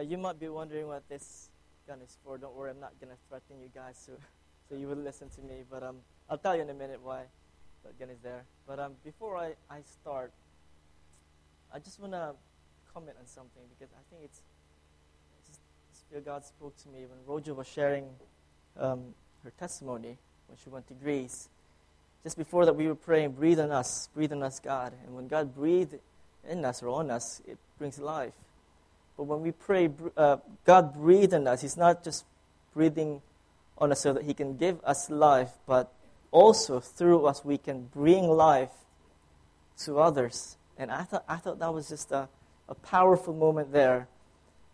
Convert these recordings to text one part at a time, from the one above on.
Now, you might be wondering what this gun is for. Don't worry, I'm not going to threaten you guys so, so you will listen to me. But um, I'll tell you in a minute why that gun is there. But um, before I, I start, I just want to comment on something because I think it's, just, feel God spoke to me when Roger was sharing um, her testimony when she went to Greece. Just before that, we were praying, breathe on us, breathe on us, God. And when God breathed in us or on us, it brings life. But when we pray, uh, God breathe in us. He's not just breathing on us so that He can give us life, but also through us we can bring life to others. And I thought, I thought that was just a, a powerful moment there.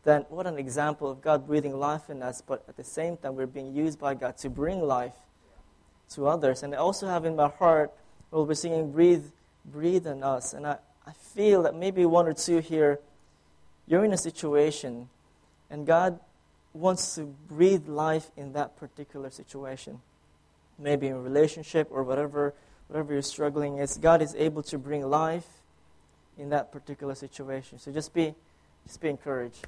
Then, what an example of God breathing life in us, but at the same time, we're being used by God to bring life to others. And I also have in my heart, we'll be singing, Breathe, Breathe in Us. And I, I feel that maybe one or two here you're in a situation and God wants to breathe life in that particular situation. Maybe in a relationship or whatever, whatever you're struggling is, God is able to bring life in that particular situation. So just be, just be encouraged.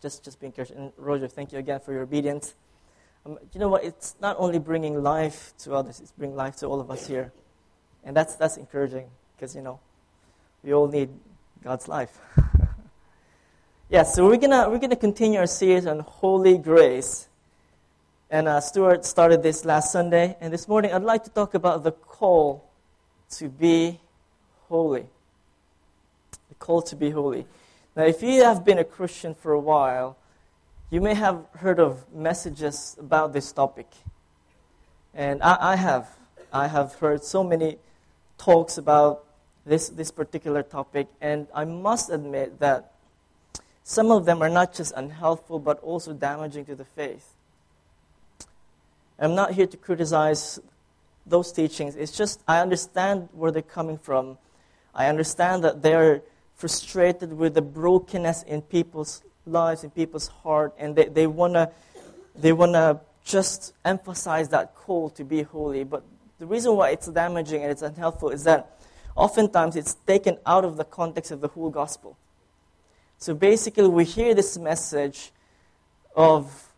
Just, just be encouraged. And Roger, thank you again for your obedience. Um, you know what? It's not only bringing life to others; it's bringing life to all of us here, and that's that's encouraging because you know we all need God's life. Yeah, so we're gonna we're gonna continue our series on holy grace, and uh, Stuart started this last Sunday, and this morning I'd like to talk about the call to be holy. The call to be holy. Now, if you have been a Christian for a while, you may have heard of messages about this topic, and I, I have. I have heard so many talks about this this particular topic, and I must admit that some of them are not just unhelpful, but also damaging to the faith. I'm not here to criticize those teachings. It's just I understand where they're coming from. I understand that they're frustrated with the brokenness in people's lives, in people's heart, and they, they want to they wanna just emphasize that call to be holy. But the reason why it's damaging and it's unhelpful is that oftentimes it's taken out of the context of the whole gospel. So basically, we hear this message of,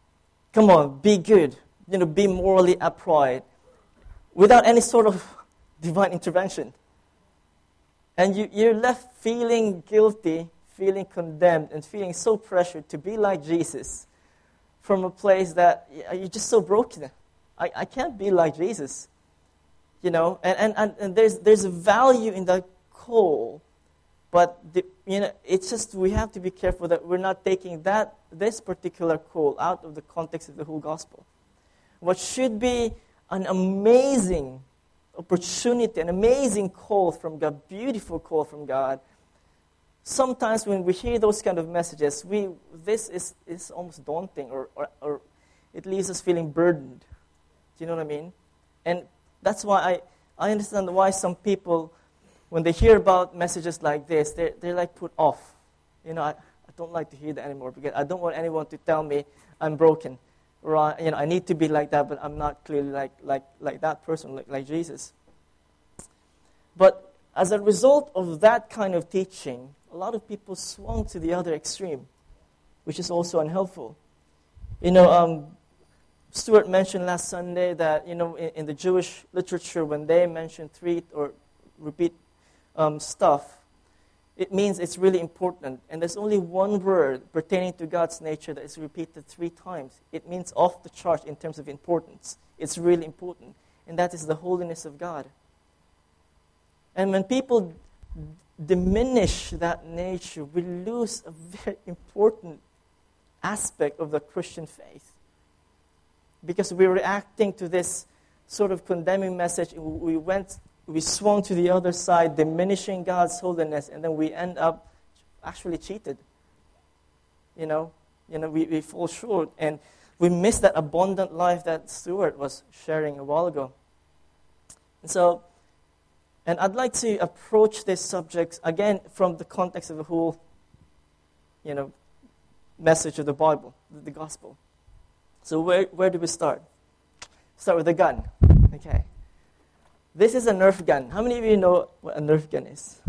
come on, be good, you know, be morally upright, without any sort of divine intervention. And you, you're left feeling guilty, feeling condemned, and feeling so pressured to be like Jesus from a place that you're just so broken. I, I can't be like Jesus. You know, and, and, and, and there's, there's a value in that call but the, you know, it's just we have to be careful that we're not taking that this particular call out of the context of the whole gospel. What should be an amazing opportunity, an amazing call from God, beautiful call from God. Sometimes when we hear those kind of messages, we this is, is almost daunting or, or, or it leaves us feeling burdened. Do you know what I mean? And that's why I, I understand why some people when they hear about messages like this, they're, they're like put off. You know, I, I don't like to hear that anymore because I don't want anyone to tell me I'm broken. Or, I, you know, I need to be like that, but I'm not clearly like, like, like that person, like, like Jesus. But as a result of that kind of teaching, a lot of people swung to the other extreme, which is also unhelpful. You know, um, Stuart mentioned last Sunday that, you know, in, in, the Jewish literature, when they mention three or repeat um, stuff, it means it's really important. And there's only one word pertaining to God's nature that is repeated three times. It means off the chart in terms of importance. It's really important. And that is the holiness of God. And when people diminish that nature, we lose a very important aspect of the Christian faith. Because we're reacting to this sort of condemning message. We went we swung to the other side, diminishing God's holiness, and then we end up actually cheated. You know, you know, we, we fall short, and we miss that abundant life that Stuart was sharing a while ago. And so, and I'd like to approach this subject again from the context of the whole, you know, message of the Bible, the gospel. So where, where do we start? Start with the gun. Okay. This is a Nerf gun. How many of you know what a Nerf gun is?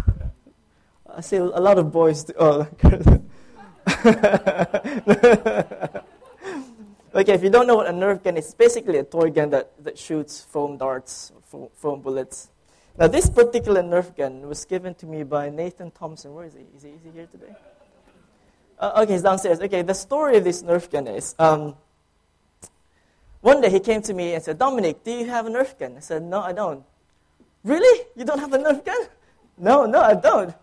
I see a lot of boys. Do, oh, okay, if you don't know what a Nerf gun is, it's basically a toy gun that, that shoots foam darts, foam, bullets. Now, this particular Nerf gun was given to me by Nathan Thompson. Where is he? Is he, is he here today? Uh, okay, he's downstairs. Okay, the story of this Nerf gun is um, one day he came to me and said, Dominic, do you have a Nerf gun? I said, No, I don't. Really? You don't have a Nerf gun? No, no, I don't.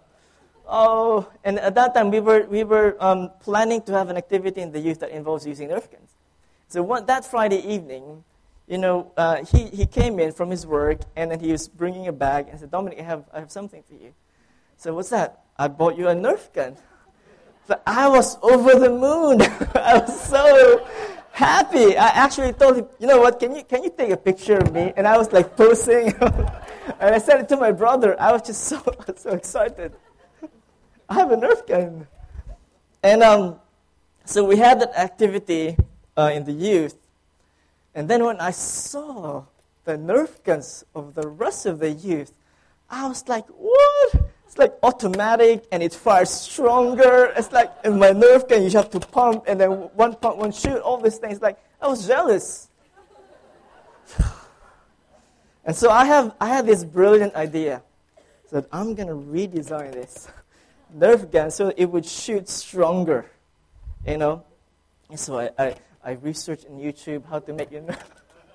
Oh, and at that time we were, we were um, planning to have an activity in the youth that involves using Nerf guns. So one, that Friday evening, you know, uh, he, he came in from his work and then he was bringing a bag and said, Dominic, I have, I have something for you. So what's that? I bought you a Nerf gun. So I was over the moon. I was so happy. I actually told him, you know what, can you, can you take a picture of me? And I was like posing. and I said it to my brother. I was just so, so excited. I have a Nerf gun. And um, so we had that activity uh, in the youth. And then when I saw the Nerf guns of the rest of the youth, I was like, what? It's like automatic and it fires stronger. It's like in my Nerf gun, you have to pump and then one pump, one shoot, all these things. Like, I was jealous. And so I, have, I had this brilliant idea that I'm going to redesign this Nerf gun so it would shoot stronger. You know? And so I, I I researched on YouTube how to make your Nerf.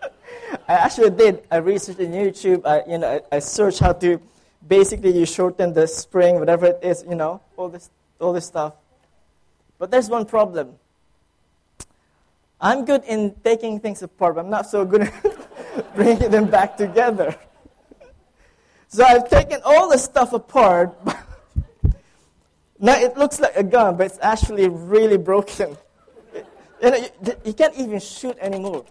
I actually did. I researched on YouTube. I, you know, I, I, searched how to basically you shorten the spring, whatever it is, you know, all this, all this stuff. But there's one problem. I'm good in taking things apart, but I'm not so good bringing them back together. So I've taken all the stuff apart. now it looks like a gun, but it's actually really broken. You, know, you, you can't even shoot anymore.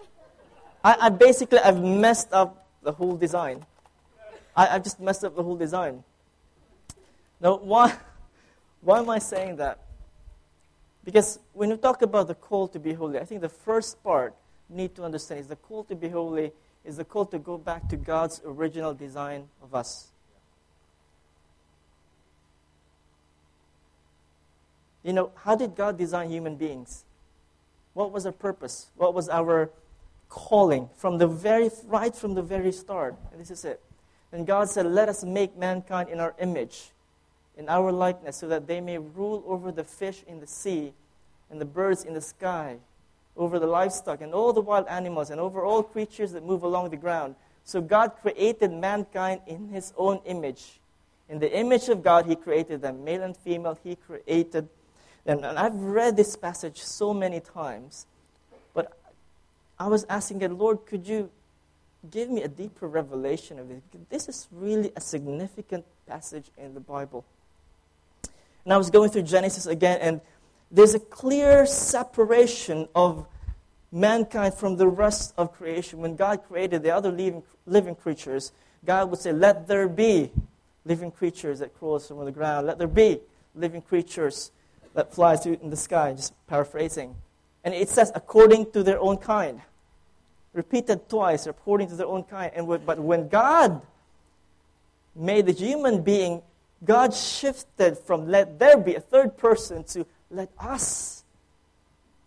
I, I basically, I've messed up the whole design. I, I've just messed up the whole design. Now, why, why am I saying that? Because when you talk about the call to be holy, I think the first part you need to understand is the call to be holy is the call to go back to God's original design of us. You know, how did God design human beings? What was our purpose? What was our calling from the very right from the very start? And this is it. And God said, "Let us make mankind in our image, in our likeness, so that they may rule over the fish in the sea, and the birds in the sky, over the livestock and all the wild animals, and over all creatures that move along the ground." So God created mankind in His own image. In the image of God, He created them, male and female. He created and, and I've read this passage so many times, but I was asking God, Lord, could you give me a deeper revelation of this? This is really a significant passage in the Bible. And I was going through Genesis again, and there's a clear separation of mankind from the rest of creation. When God created the other living, living creatures, God would say, Let there be living creatures that crawls from the ground. Let there be living creatures that flies in the sky, just paraphrasing. And it says, according to their own kind. Repeated twice, according to their own kind. And but when God made the human being, God shifted from let there be a third person to let us.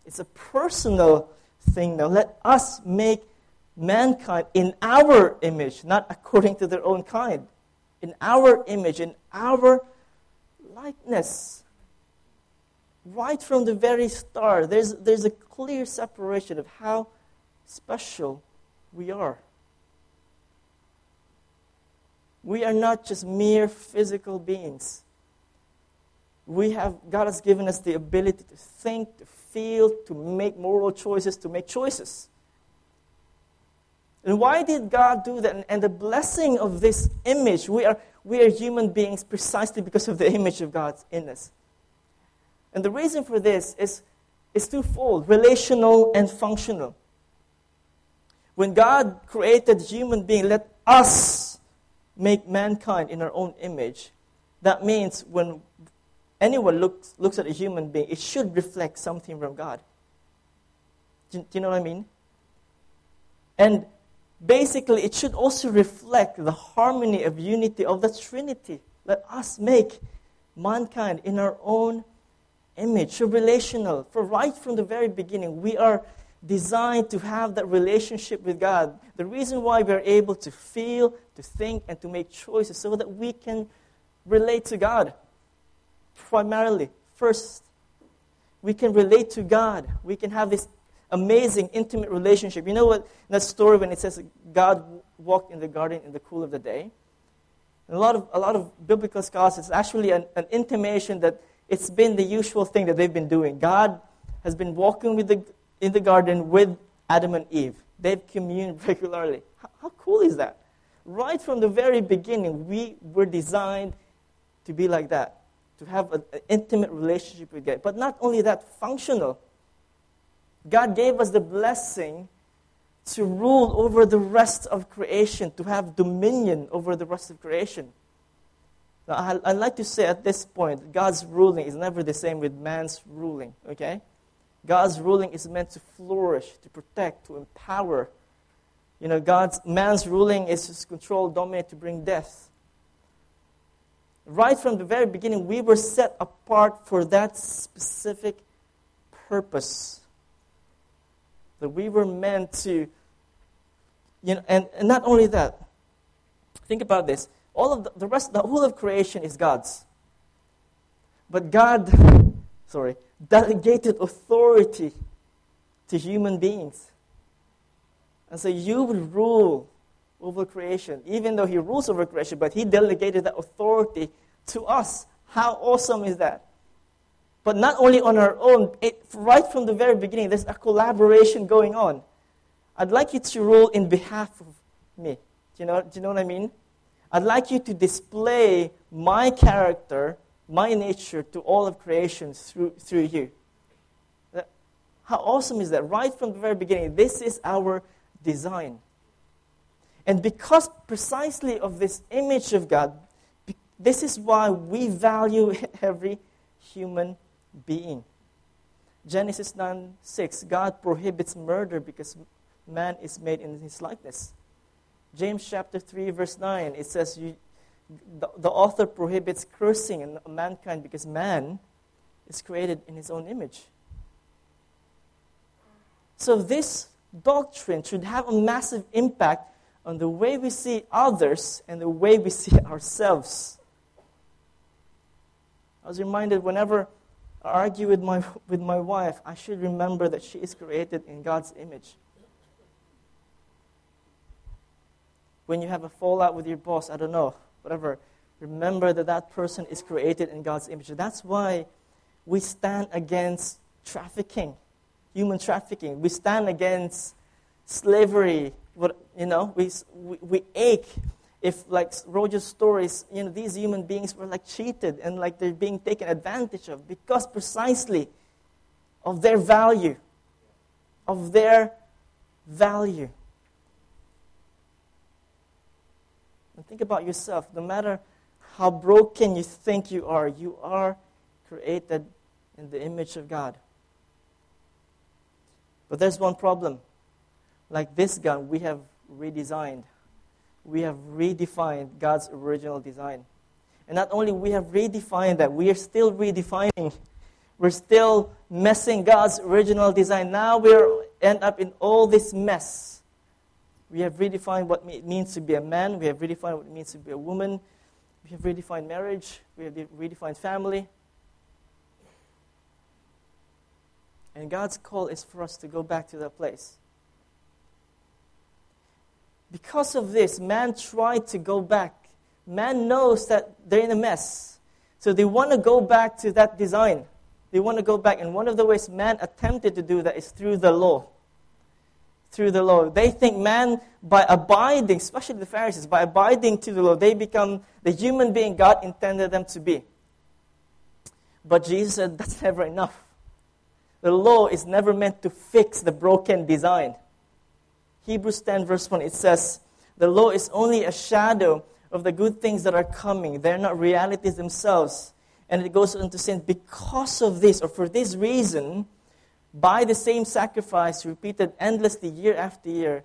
It's a personal thing now. Let us make mankind in our image, not according to their own kind. In our image, in our likeness right from the very start, there's, there's a clear separation of how special we are. We are not just mere physical beings. We have, God has given us the ability to think, to feel, to make moral choices, to make choices. And why did God do that? And the blessing of this image, we are, we are human beings precisely because of the image of God in us. And the reason for this is, is twofold relational and functional. When God created human being, let us make mankind in our own image. That means when anyone looks, looks at a human being, it should reflect something from God. Do, do you know what I mean? And basically, it should also reflect the harmony of unity of the Trinity. Let us make mankind in our own image, so relational. For right from the very beginning, we are designed to have that relationship with God. The reason why we are able to feel, to think, and to make choices so that we can relate to God. Primarily, first, we can relate to God. We can have this amazing, intimate relationship. You know what? That story when it says God walked in the garden in the cool of the day. a lot of a lot of biblical scholars, it's actually an, an intimation that it's been the usual thing that they've been doing. God has been walking with the, in the garden with Adam and Eve. They've communed regularly. How, how cool is that? Right from the very beginning, we were designed to be like that, to have an intimate relationship with God. But not only that, functional. God gave us the blessing to rule over the rest of creation, to have dominion over the rest of creation. Now, I, would like to say at this point, God's ruling is never the same with man's ruling, okay? God's ruling is meant to flourish, to protect, to empower. You know, God's man's ruling is to control, dominate, to bring death. Right from the very beginning, we were set apart for that specific purpose. That we were meant to, you know, and, and not only that, think about this. All of the, the rest, the whole of creation is God's. But God, sorry, delegated authority to human beings. And so you will rule over creation, even though He rules over creation, but He delegated that authority to us. How awesome is that? But not only on our own, it, right from the very beginning, there's a collaboration going on. I'd like you to rule in behalf of me. Do you know, do you know what I mean? I'd like you to display my character, my nature to all of creation through, through you. How awesome is that? Right from the very beginning, this is our design. And because precisely of this image of God, this is why we value every human being. Genesis 9 6, God prohibits murder because man is made in his likeness. James chapter 3, verse 9, it says, you, the, the author prohibits cursing in mankind because man is created in his own image. So, this doctrine should have a massive impact on the way we see others and the way we see ourselves. I was reminded whenever I argue with my, with my wife, I should remember that she is created in God's image. when you have a fallout with your boss, I don't know, whatever, remember that that person is created in God's image. That's why we stand against trafficking, human trafficking. We stand against slavery. What, you know, we, we, we ache if, like Roger's stories, you know, these human beings were like cheated and like they're being taken advantage of because precisely of their value, of their value. And think about yourself. No matter how broken you think you are, you are created in the image of God. But there's one problem. Like this gun, we have redesigned. We have redefined God's original design. And not only we have redefined that, we are still redefining. We're still messing God's original design. Now we end up in all this mess we have redefined what it means to be a man. We have redefined what it means to be a woman. We have redefined marriage. We have redefined family. And God's call is for us to go back to that place. Because of this, man tried to go back. Man knows that they're in a mess. So they want to go back to that design. They want to go back. And one of the ways man attempted to do that is through the law through the law. They think man, by abiding, especially the Pharisees, by abiding to the law, they become the human being God intended them to be. But Jesus said that's never enough. The law is never meant to fix the broken design. Hebrews 10, verse 1, it says, The law is only a shadow of the good things that are coming. They're not realities themselves. And it goes on to say, because of this, or for this reason, by the same sacrifice repeated endlessly year after year,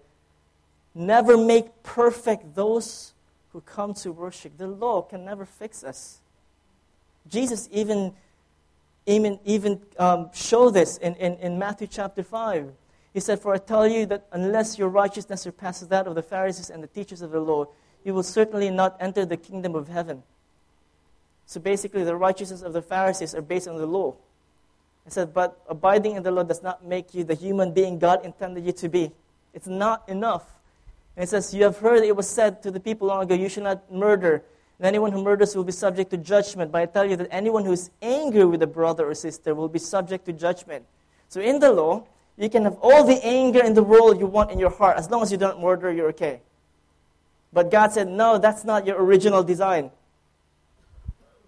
never make perfect those who come to worship. The law can never fix us. Jesus even even, even um, show this in, in, in Matthew chapter 5. He said, For I tell you that unless your righteousness surpasses that of the Pharisees and the teachers of the law, you will certainly not enter the kingdom of heaven. So basically, the righteousness of the Pharisees are based on the law. He said, But abiding in the law does not make you the human being God intended you to be. It's not enough. And it says, You have heard it was said to the people long ago, You shall not murder. And anyone who murders will be subject to judgment. But I tell you that anyone who is angry with a brother or sister will be subject to judgment. So in the law, you can have all the anger in the world you want in your heart. As long as you don't murder, you're okay. But God said, No, that's not your original design.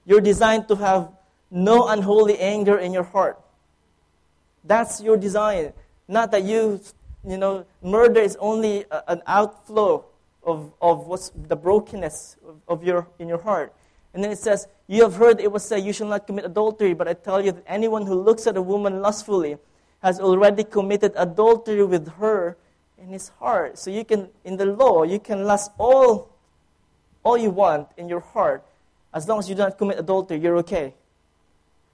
You're designed to have no unholy anger in your heart. That's your design. Not that you, you know, murder is only a, an outflow of, of what's the brokenness of, of, your, in your heart. And then it says, You have heard it was said, You shall not commit adultery, but I tell you that anyone who looks at a woman lustfully has already committed adultery with her in his heart. So you can, in the law, you can lust all, all you want in your heart. As long as you don't commit adultery, you're okay.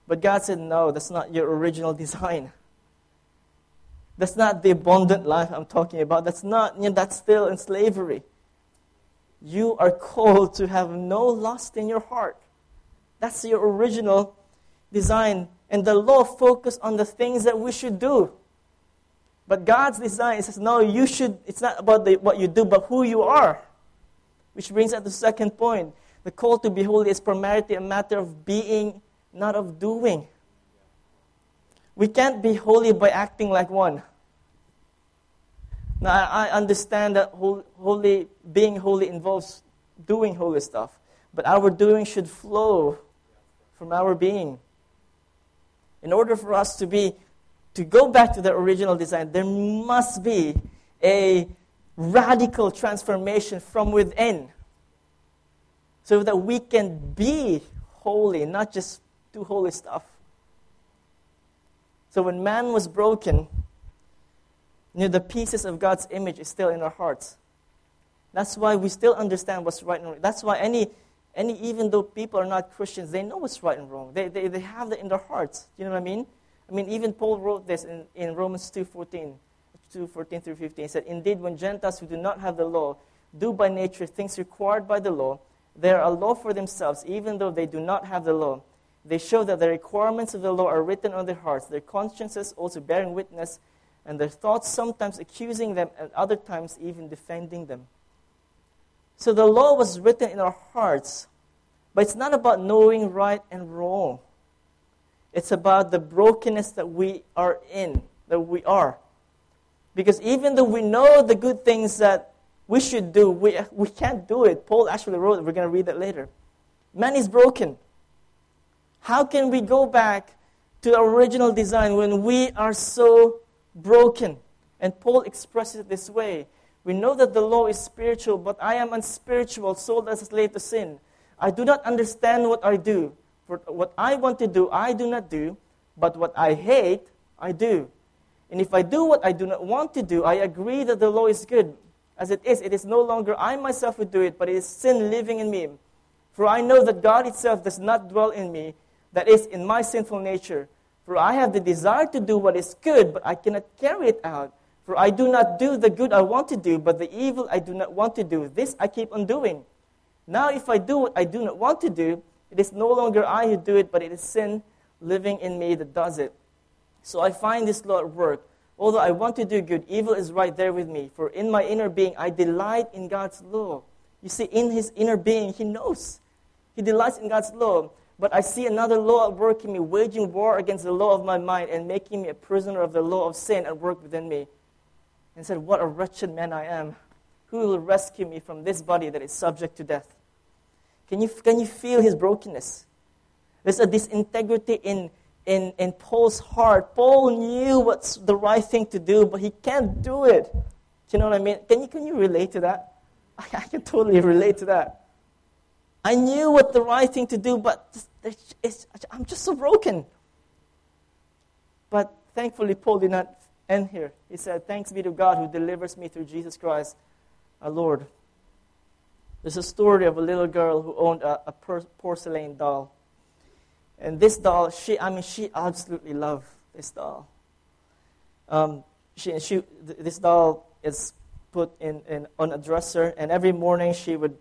But God said, no, that's not your original design. That's not the abundant life I'm talking about. That's not, you know, that's still in slavery. You are called to have no lust in your heart. That's your original design. And the law focused on the things that we should do. But God's design says, no, you should, it's not about the, what you do, but who you are. Which brings us to the second point. The call to be holy is primarily a matter of being, not of doing. We can't be holy by acting like one. Now, I understand that holy, being holy involves doing holy stuff, but our doing should flow from our being. In order for us to be to go back to the original design, there must be a radical transformation from within so that we can be holy, not just do holy stuff. So when man was broken, you know, the pieces of God's image is still in our hearts. That's why we still understand what's right and wrong. That's why any, any even though people are not Christians, they know what's right and wrong. They, they, they have that in their hearts. Do you know what I mean? I mean, even Paul wrote this in, in Romans 2.14, 2.14 through 15. He said, Indeed, when Gentiles who do not have the law do by nature things required by the law, they are a law for themselves, even though they do not have the law. They show that the requirements of the law are written on their hearts, their consciences also bearing witness, and their thoughts sometimes accusing them, and other times even defending them. So the law was written in our hearts, but it's not about knowing right and wrong. It's about the brokenness that we are in, that we are. Because even though we know the good things that we should do, we, we can't do it. Paul actually wrote it. We're going to read that later. Man is broken. How can we go back to the original design when we are so broken? And Paul expresses it this way We know that the law is spiritual, but I am unspiritual, sold as a slave to sin. I do not understand what I do. For what I want to do, I do not do, but what I hate, I do. And if I do what I do not want to do, I agree that the law is good. As it is, it is no longer I myself who do it, but it is sin living in me. For I know that God itself does not dwell in me, that is, in my sinful nature. For I have the desire to do what is good, but I cannot carry it out. For I do not do the good I want to do, but the evil I do not want to do. This I keep on doing. Now, if I do what I do not want to do, it is no longer I who do it, but it is sin living in me that does it. So I find this law at work. Although I want to do good, evil is right there with me. For in my inner being, I delight in God's law. You see, in his inner being, he knows. He delights in God's law. But I see another law at work in me, waging war against the law of my mind and making me a prisoner of the law of sin at work within me. And said, What a wretched man I am. Who will rescue me from this body that is subject to death? Can you, can you feel his brokenness? There's a disintegrity in, in, in Paul's heart. Paul knew what's the right thing to do, but he can't do it. Do you know what I mean? Can you, can you relate to that? I, I can totally relate to that. I knew what the right thing to do, but I'm just so broken. But thankfully, Paul did not end here. He said, Thanks be to God who delivers me through Jesus Christ, our Lord. There's a story of a little girl who owned a, a porcelain doll. And this doll, she, I mean, she absolutely loved this doll. Um, she, she, this doll is put in, in, on a dresser, and every morning she would,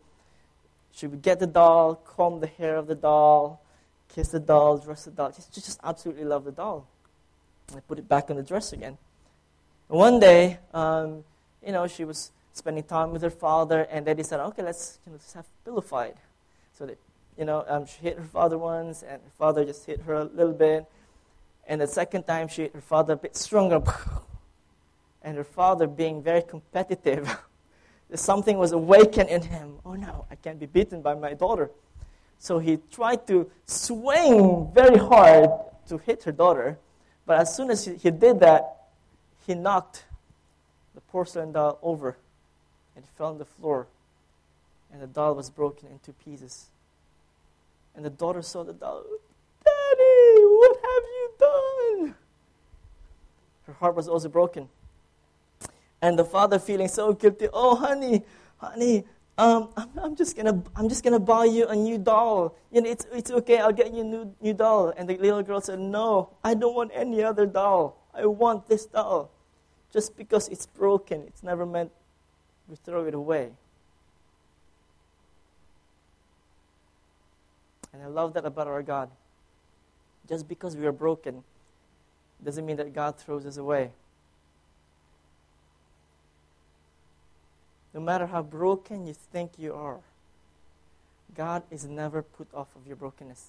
she would get the doll, comb the hair of the doll, kiss the doll, dress the doll. She, she just absolutely loved the doll. I put it back on the dresser again. One day, um, you know, she was spending time with her father, and then they said, okay, let's, you know, have pillow fight. So they, you know, um, she hit her father once, and her father just hit her a little bit. And the second time, she hit her father a bit stronger. and her father, being very competitive, something was awakened in him. Oh no, I can't be beaten by my daughter. So he tried to swing very hard to hit her daughter. But as soon as he did that, he knocked the porcelain doll over and it fell on the floor. And the doll was broken into pieces. And the daughter saw the doll. Daddy, what have you done? Her heart was also broken. And the father feeling so guilty. Oh, honey, honey, um, I'm, I'm, just gonna, I'm just gonna buy you a new doll. You know, it's, it's okay. I'll get you a new, new doll. And the little girl said, No, I don't want any other doll. I want this doll. Just because it's broken, it's never meant we throw it away. And I love that about our God. Just because we are broken doesn't mean that God throws us away. No matter how broken you think you are, God is never put off of your brokenness.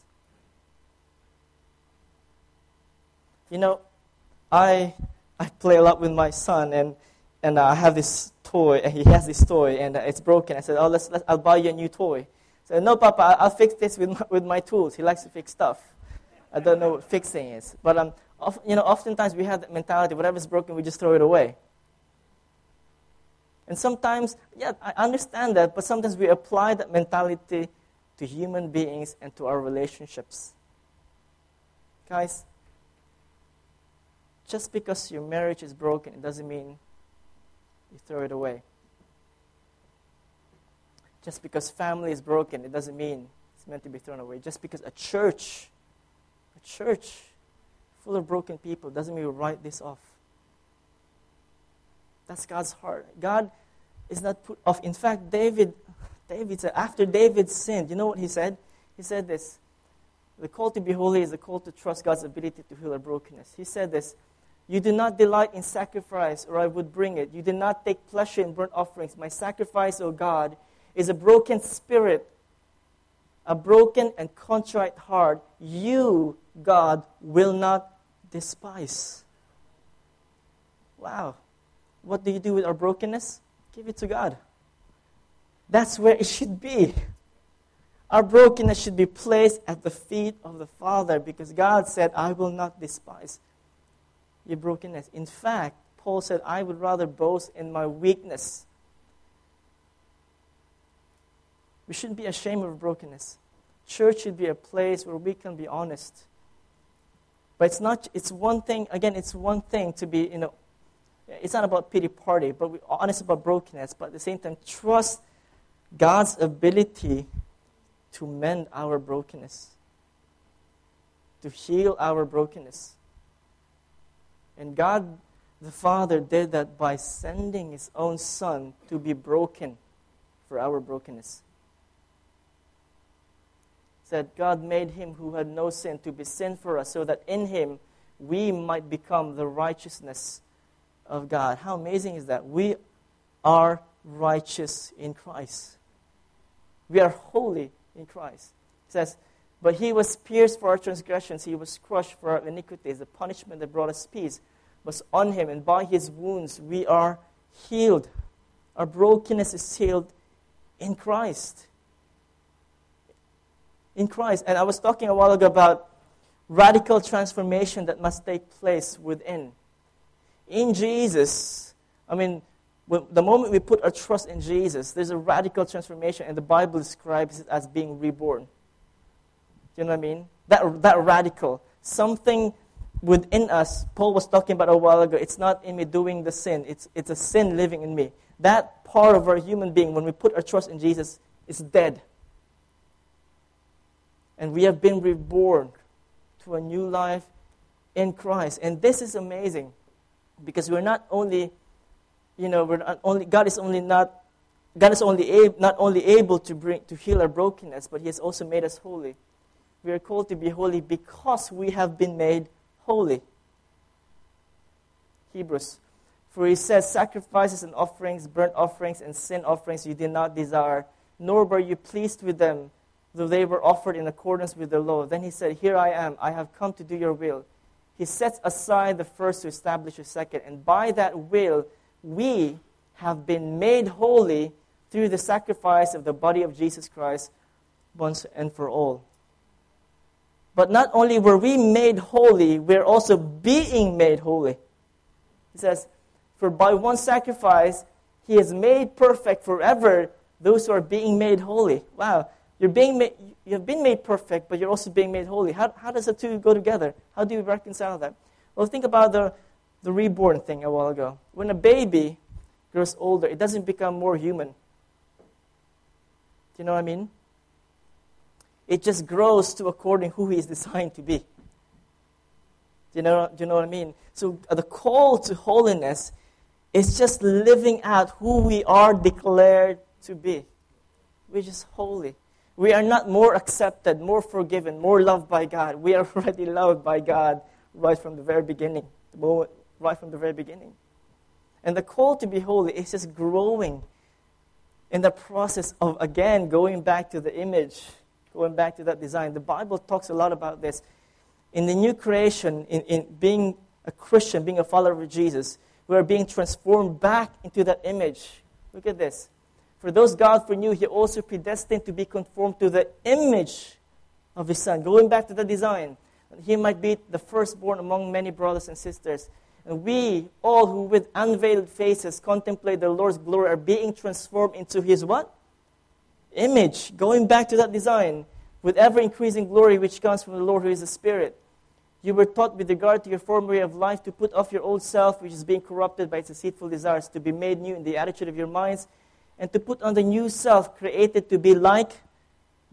You know, I I play a lot with my son, and and uh, I have this toy, and he has this toy, and uh, it's broken. I said, "Oh, let's, let's I'll buy you a new toy." Said, "No, Papa, I'll fix this with my, with my tools." He likes to fix stuff. I don't know what fixing is, but um, you know, oftentimes we have that mentality: whatever's broken, we just throw it away. And sometimes, yeah, I understand that, but sometimes we apply that mentality to human beings and to our relationships. Guys, just because your marriage is broken, it doesn't mean you throw it away. Just because family is broken, it doesn't mean it's meant to be thrown away. Just because a church, a church full of broken people, doesn't mean we write this off. That's God's heart. God is not put off. In fact, David, David said, after David sinned, you know what he said? He said this The call to be holy is the call to trust God's ability to heal our brokenness. He said this You do not delight in sacrifice, or I would bring it. You do not take pleasure in burnt offerings. My sacrifice, O God, is a broken spirit, a broken and contrite heart. You, God, will not despise. Wow. What do you do with our brokenness? Give it to God. That's where it should be. Our brokenness should be placed at the feet of the Father because God said, I will not despise your brokenness. In fact, Paul said, I would rather boast in my weakness. We shouldn't be ashamed of brokenness. Church should be a place where we can be honest. But it's not, it's one thing, again, it's one thing to be, you know, it's not about pity party, but we're honest about brokenness, but at the same time, trust God's ability to mend our brokenness, to heal our brokenness. And God the Father did that by sending His own Son to be broken for our brokenness. Said God made Him who had no sin to be sin for us, so that in Him we might become the righteousness of God. How amazing is that? We are righteous in Christ. We are holy in Christ. It says, But he was pierced for our transgressions, he was crushed for our iniquities. The punishment that brought us peace was on him, and by his wounds we are healed. Our brokenness is healed in Christ. In Christ. And I was talking a while ago about radical transformation that must take place within in Jesus, I mean, the moment we put our trust in Jesus, there's a radical transformation, and the Bible describes it as being reborn. Do You know what I mean? That, that radical. Something within us, Paul was talking about a while ago, it's not in me doing the sin, it's, it's a sin living in me. That part of our human being, when we put our trust in Jesus, is dead. And we have been reborn. to a new life in Christ. And this is amazing because we're not only, you know, we're not only, God is only not, God is only ab- not only able to bring, to heal our brokenness, but He has also made us holy. We are called to be holy because we have been made holy. Hebrews. For he says, Sacrifices and offerings, burnt offerings, and sin offerings you did not desire, nor were you pleased with them, though they were offered in accordance with the law. Then he said, Here I am, I have come to do your will. He sets aside the first to establish the second, and by that will, we have been made holy through the sacrifice of the body of Jesus Christ once and for all. But not only were we made holy, we're also being made holy. He says, For by one sacrifice, he has made perfect forever those who are being made holy. Wow. You're being made, you have been made perfect, but you're also being made holy. How, how does the two go together? How do you reconcile that? Well, think about the, the reborn thing a while ago. When a baby grows older, it doesn't become more human. Do you know what I mean? It just grows to according who he is designed to be. Do you know, do you know what I mean? So uh, the call to holiness is just living out who we are declared to be. We're just holy. We are not more accepted, more forgiven, more loved by God. We are already loved by God right from the very beginning. Right from the very beginning. And the call to be holy is just growing in the process of, again, going back to the image going back to that design, the Bible talks a lot about this. In the new creation, in, in being a Christian, being a follower of Jesus, we are being transformed back into that image. Look at this. For those God foreknew, He also predestined to be conformed to the image of His Son. Going back to the design, He might be the firstborn among many brothers and sisters. And we, all who with unveiled faces contemplate the Lord's glory, are being transformed into His what? Image, going back to that design, with ever increasing glory which comes from the Lord who is the Spirit. You were taught with regard to your former way of life to put off your old self, which is being corrupted by its deceitful desires, to be made new in the attitude of your minds, and to put on the new self, created to be like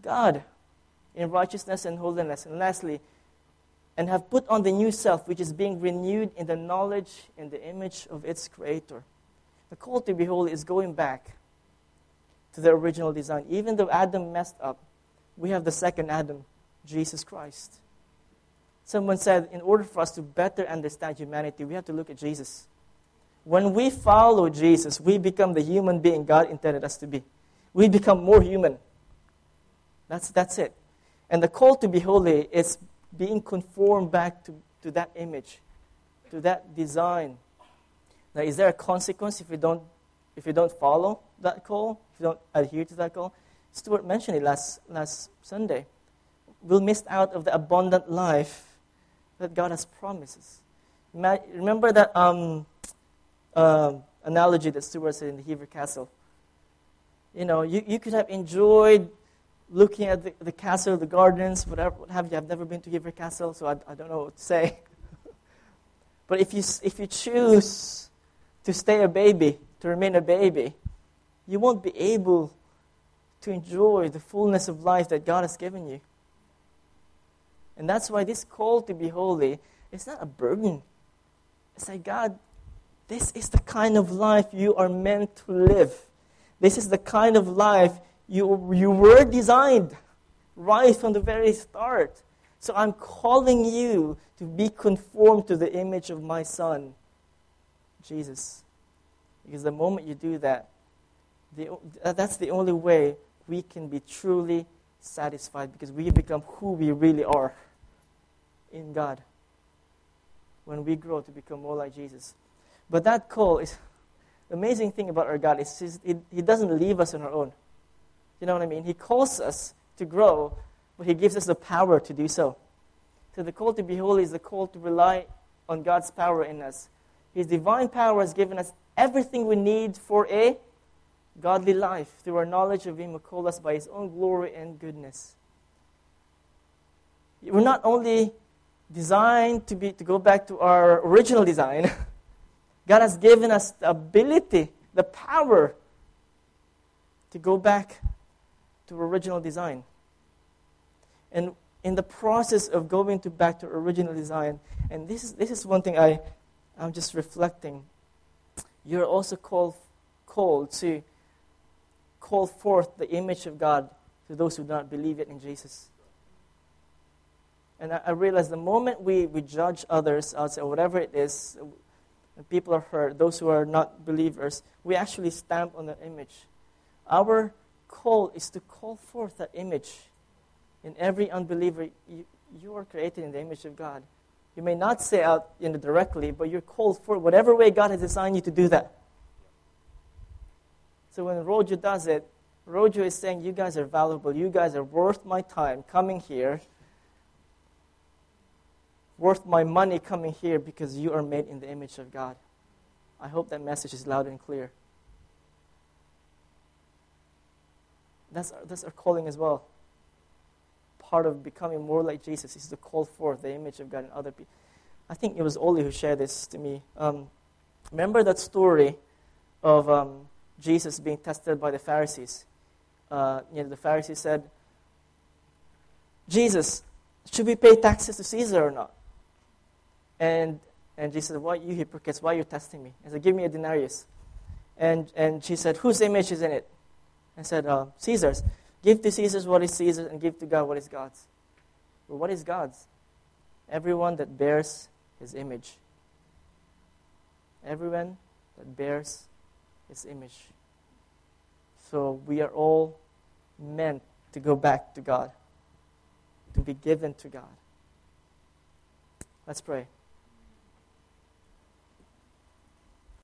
God in righteousness and holiness. And lastly, and have put on the new self, which is being renewed in the knowledge and the image of its Creator. The call to be holy is going back to the original design. Even though Adam messed up, we have the second Adam, Jesus Christ. Someone said, in order for us to better understand humanity, we have to look at Jesus. When we follow Jesus, we become the human being God intended us to be. We become more human. That's, that's it. And the call to be holy is being conformed back to, to that image, to that design. Now, is there a consequence if we don't, if we don't follow that call? If you don't adhere to that goal, Stuart mentioned it last, last Sunday. We'll miss out of the abundant life that God has promised us. Remember that um, uh, analogy that Stuart said in the Hever Castle? You know, you, you could have enjoyed looking at the, the castle, the gardens, whatever, what have you. I've never been to Hever Castle, so I, I don't know what to say. but if you, if you choose to stay a baby, to remain a baby, you won't be able to enjoy the fullness of life that God has given you. And that's why this call to be holy is not a burden. It's like, God, this is the kind of life you are meant to live. This is the kind of life you, you were designed right from the very start. So I'm calling you to be conformed to the image of my Son, Jesus. Because the moment you do that, the, uh, that's the only way we can be truly satisfied because we become who we really are in God when we grow to become more like Jesus. But that call is the amazing thing about our God is he, he doesn't leave us on our own. You know what I mean? He calls us to grow, but He gives us the power to do so. So the call to be holy is the call to rely on God's power in us. His divine power has given us everything we need for a godly life through our knowledge of Him who called us by His own glory and goodness. We're not only designed to, be, to go back to our original design, God has given us the ability, the power to go back to original design. And in the process of going to back to original design, and this is, this is one thing I, I'm just reflecting. You're also called, called to call forth the image of God to those who do not believe yet in Jesus. And I, I realize the moment we, we judge others outside, whatever it is, people are hurt, those who are not believers, we actually stamp on the image. Our call is to call forth that image in every unbeliever. You, you are created in the image of God. You may not say out you know, directly, but you're called for whatever way God has designed you to do that. So when Rojo does it, Rojo is saying, You guys are valuable. You guys are worth my time coming here, worth my money coming here because you are made in the image of God. I hope that message is loud and clear. That's our, that's our calling as well. Part of becoming more like Jesus is to call forth the image of God in other people. I think it was Oli who shared this to me. Um, remember that story of um, Jesus being tested by the Pharisees? Uh, you know, the Pharisees said, Jesus, should we pay taxes to Caesar or not? And, and Jesus said, Why you hypocrites? Why are you testing me? He said, Give me a denarius. And, and she said, Whose image is in it? and said, uh, Caesar's. Give to Caesar's what is Caesar's and give to God what is God's. Well, what is God's? Everyone that bears his image. Everyone that bears his image. So we are all meant to go back to God, to be given to God. Let's pray.